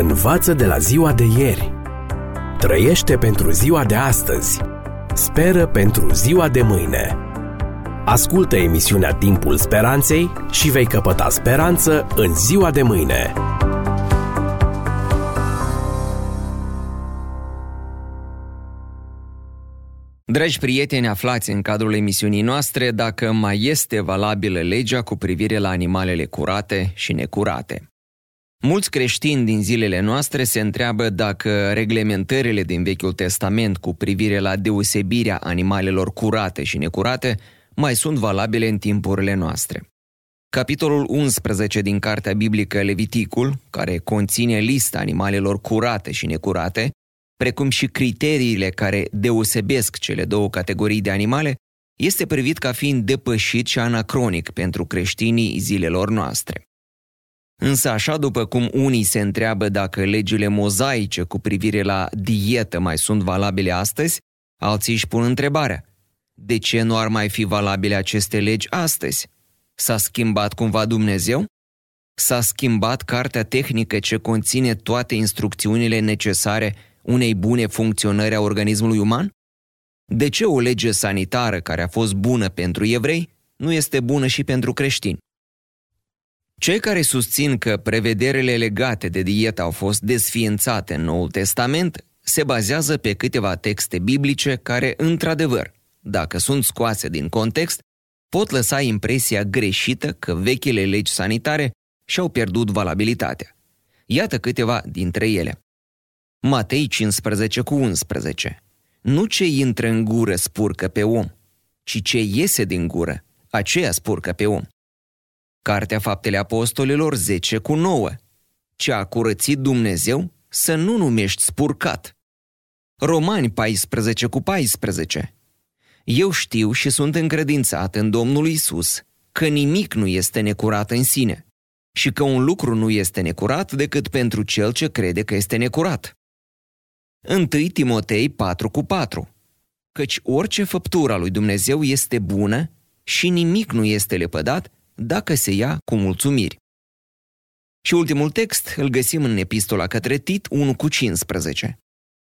Învață de la ziua de ieri. Trăiește pentru ziua de astăzi. Speră pentru ziua de mâine. Ascultă emisiunea Timpul Speranței și vei căpăta speranță în ziua de mâine. Dragi prieteni, aflați în cadrul emisiunii noastre dacă mai este valabilă legea cu privire la animalele curate și necurate. Mulți creștini din zilele noastre se întreabă dacă reglementările din Vechiul Testament cu privire la deosebirea animalelor curate și necurate mai sunt valabile în timpurile noastre. Capitolul 11 din Cartea Biblică Leviticul, care conține lista animalelor curate și necurate, precum și criteriile care deosebesc cele două categorii de animale, este privit ca fiind depășit și anacronic pentru creștinii zilelor noastre. Însă așa după cum unii se întreabă dacă legile mozaice cu privire la dietă mai sunt valabile astăzi, alții își pun întrebarea. De ce nu ar mai fi valabile aceste legi astăzi? S-a schimbat cumva Dumnezeu? S-a schimbat cartea tehnică ce conține toate instrucțiunile necesare unei bune funcționări a organismului uman? De ce o lege sanitară care a fost bună pentru evrei nu este bună și pentru creștini? Cei care susțin că prevederile legate de dietă au fost desființate în Noul Testament se bazează pe câteva texte biblice care, într-adevăr, dacă sunt scoase din context, pot lăsa impresia greșită că vechile legi sanitare și-au pierdut valabilitatea. Iată câteva dintre ele. Matei 15 cu 11. Nu ce intră în gură spurcă pe om, ci ce iese din gură, aceea spurcă pe om. Cartea Faptele Apostolilor 10 cu 9. Ce a curățit Dumnezeu să nu numești spurcat. Romani 14 cu 14. Eu știu și sunt încredințat în Domnul Isus că nimic nu este necurat în sine și că un lucru nu este necurat decât pentru cel ce crede că este necurat. 1 Timotei 4 cu 4 Căci orice făptură a lui Dumnezeu este bună și nimic nu este lepădat dacă se ia cu mulțumiri. Și ultimul text îl găsim în epistola către Tit 1 cu 15.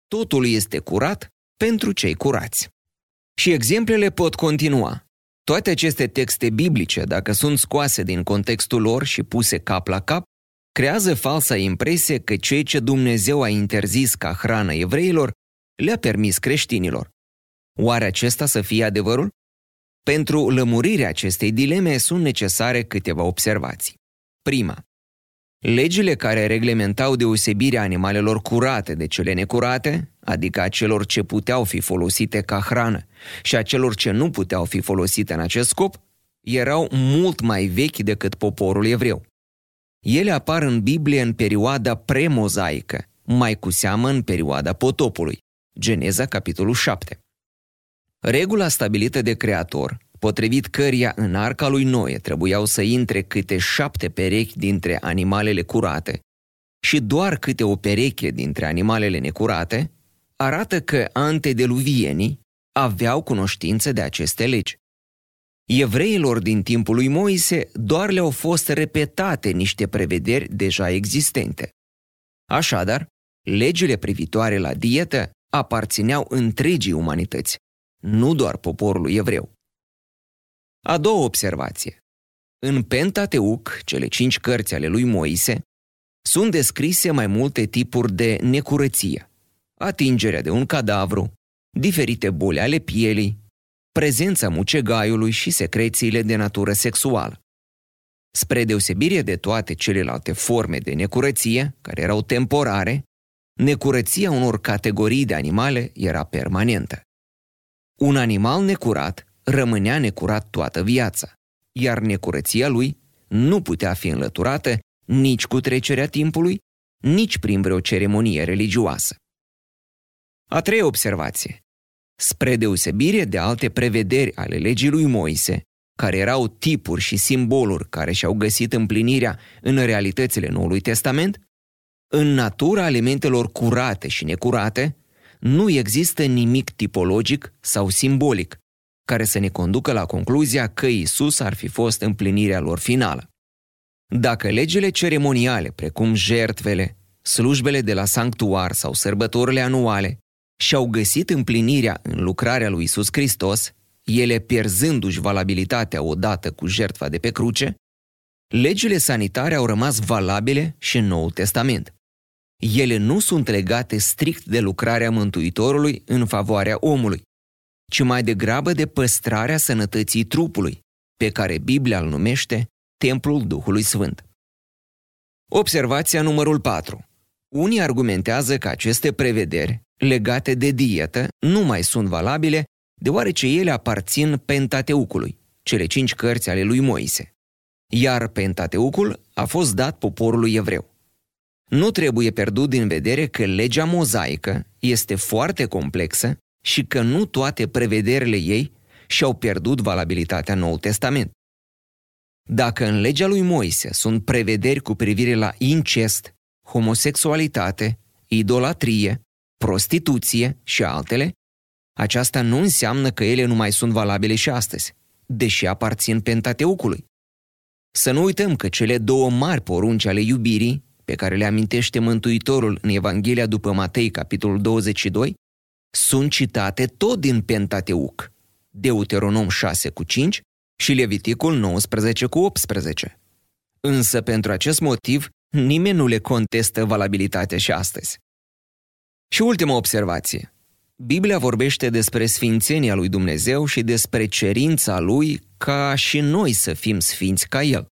Totul este curat pentru cei curați. Și exemplele pot continua. Toate aceste texte biblice, dacă sunt scoase din contextul lor și puse cap la cap, creează falsa impresie că ceea ce Dumnezeu a interzis ca hrană evreilor le-a permis creștinilor. Oare acesta să fie adevărul? Pentru lămurirea acestei dileme sunt necesare câteva observații. Prima. Legile care reglementau deosebirea animalelor curate de cele necurate, adică a celor ce puteau fi folosite ca hrană și a celor ce nu puteau fi folosite în acest scop, erau mult mai vechi decât poporul evreu. Ele apar în Biblie în perioada premozaică, mai cu seamă în perioada potopului. Geneza, capitolul 7. Regula stabilită de Creator, potrivit căria în arca lui Noe trebuiau să intre câte șapte perechi dintre animalele curate și doar câte o pereche dintre animalele necurate, arată că antedeluvienii aveau cunoștință de aceste legi. Evreilor din timpul lui Moise doar le-au fost repetate niște prevederi deja existente. Așadar, legile privitoare la dietă aparțineau întregii umanități, nu doar poporului evreu. A doua observație. În Pentateuc, cele cinci cărți ale lui Moise, sunt descrise mai multe tipuri de necurăție. Atingerea de un cadavru, diferite boli ale pielii, prezența mucegaiului și secrețiile de natură sexuală. Spre deosebire de toate celelalte forme de necurăție, care erau temporare, necurăția unor categorii de animale era permanentă. Un animal necurat rămânea necurat toată viața, iar necurăția lui nu putea fi înlăturată nici cu trecerea timpului, nici prin vreo ceremonie religioasă. A treia observație. Spre deosebire de alte prevederi ale legii lui Moise, care erau tipuri și simboluri care și-au găsit împlinirea în realitățile Noului Testament, în natura alimentelor curate și necurate, nu există nimic tipologic sau simbolic, care să ne conducă la concluzia că Isus ar fi fost împlinirea lor finală. Dacă legile ceremoniale, precum jertvele, slujbele de la sanctuar sau sărbătorile anuale și-au găsit împlinirea în lucrarea lui Isus Hristos, ele pierzându-și valabilitatea odată cu jertfa de pe cruce, legile sanitare au rămas valabile și în Noul Testament. Ele nu sunt legate strict de lucrarea Mântuitorului în favoarea omului, ci mai degrabă de păstrarea sănătății trupului, pe care Biblia îl numește Templul Duhului Sfânt. Observația numărul 4. Unii argumentează că aceste prevederi legate de dietă nu mai sunt valabile deoarece ele aparțin Pentateucului, cele cinci cărți ale lui Moise. Iar Pentateucul a fost dat poporului evreu. Nu trebuie pierdut din vedere că legea mozaică este foarte complexă și că nu toate prevederile ei și-au pierdut valabilitatea în Noul Testament. Dacă în legea lui Moise sunt prevederi cu privire la incest, homosexualitate, idolatrie, prostituție și altele, aceasta nu înseamnă că ele nu mai sunt valabile și astăzi, deși aparțin Pentateucului. Să nu uităm că cele două mari porunci ale iubirii, pe care le amintește Mântuitorul în Evanghelia după Matei, capitolul 22, sunt citate tot din Pentateuc, Deuteronom 6 cu 5 și Leviticul 19 cu 18. Însă pentru acest motiv nimeni nu le contestă valabilitatea și astăzi. Și ultima observație. Biblia vorbește despre sfințenia lui Dumnezeu și despre cerința lui ca și noi să fim sfinți ca el.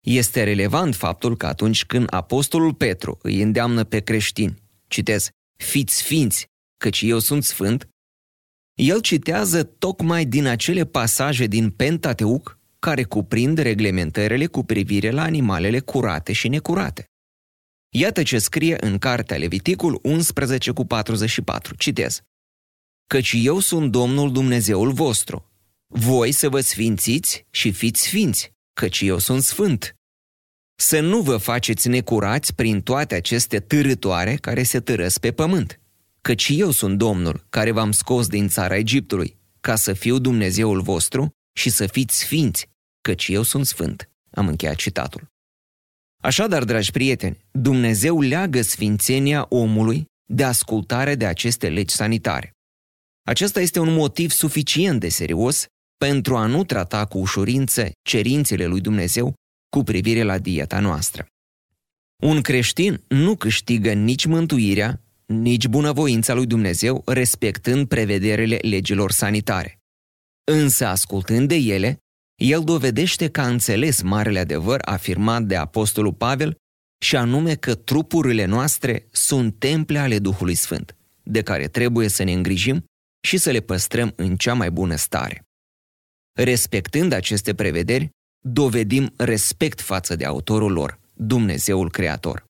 Este relevant faptul că atunci când apostolul Petru îi îndeamnă pe creștini, citez, fiți sfinți, căci eu sunt sfânt, el citează tocmai din acele pasaje din Pentateuc care cuprind reglementările cu privire la animalele curate și necurate. Iată ce scrie în cartea Leviticul 11 cu 44. Citez. Căci eu sunt Domnul Dumnezeul vostru. Voi să vă sfințiți și fiți sfinți, căci eu sunt sfânt. Să nu vă faceți necurați prin toate aceste târătoare care se târăsc pe pământ, căci eu sunt Domnul care v-am scos din țara Egiptului, ca să fiu Dumnezeul vostru și să fiți sfinți, căci eu sunt sfânt. Am încheiat citatul. Așadar, dragi prieteni, Dumnezeu leagă sfințenia omului de ascultare de aceste legi sanitare. Acesta este un motiv suficient de serios pentru a nu trata cu ușurință cerințele lui Dumnezeu cu privire la dieta noastră. Un creștin nu câștigă nici mântuirea, nici bunăvoința lui Dumnezeu respectând prevederile legilor sanitare. Însă, ascultând de ele, el dovedește că a înțeles marele adevăr afirmat de Apostolul Pavel și anume că trupurile noastre sunt temple ale Duhului Sfânt, de care trebuie să ne îngrijim și să le păstrăm în cea mai bună stare. Respectând aceste prevederi, dovedim respect față de autorul lor, Dumnezeul Creator.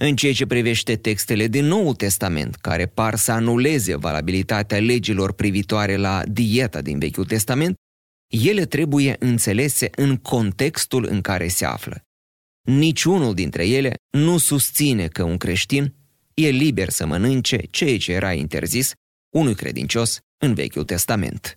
În ceea ce privește textele din Noul Testament, care par să anuleze valabilitatea legilor privitoare la dieta din Vechiul Testament, ele trebuie înțelese în contextul în care se află. Niciunul dintre ele nu susține că un creștin e liber să mănânce ceea ce era interzis unui credincios în Vechiul Testament.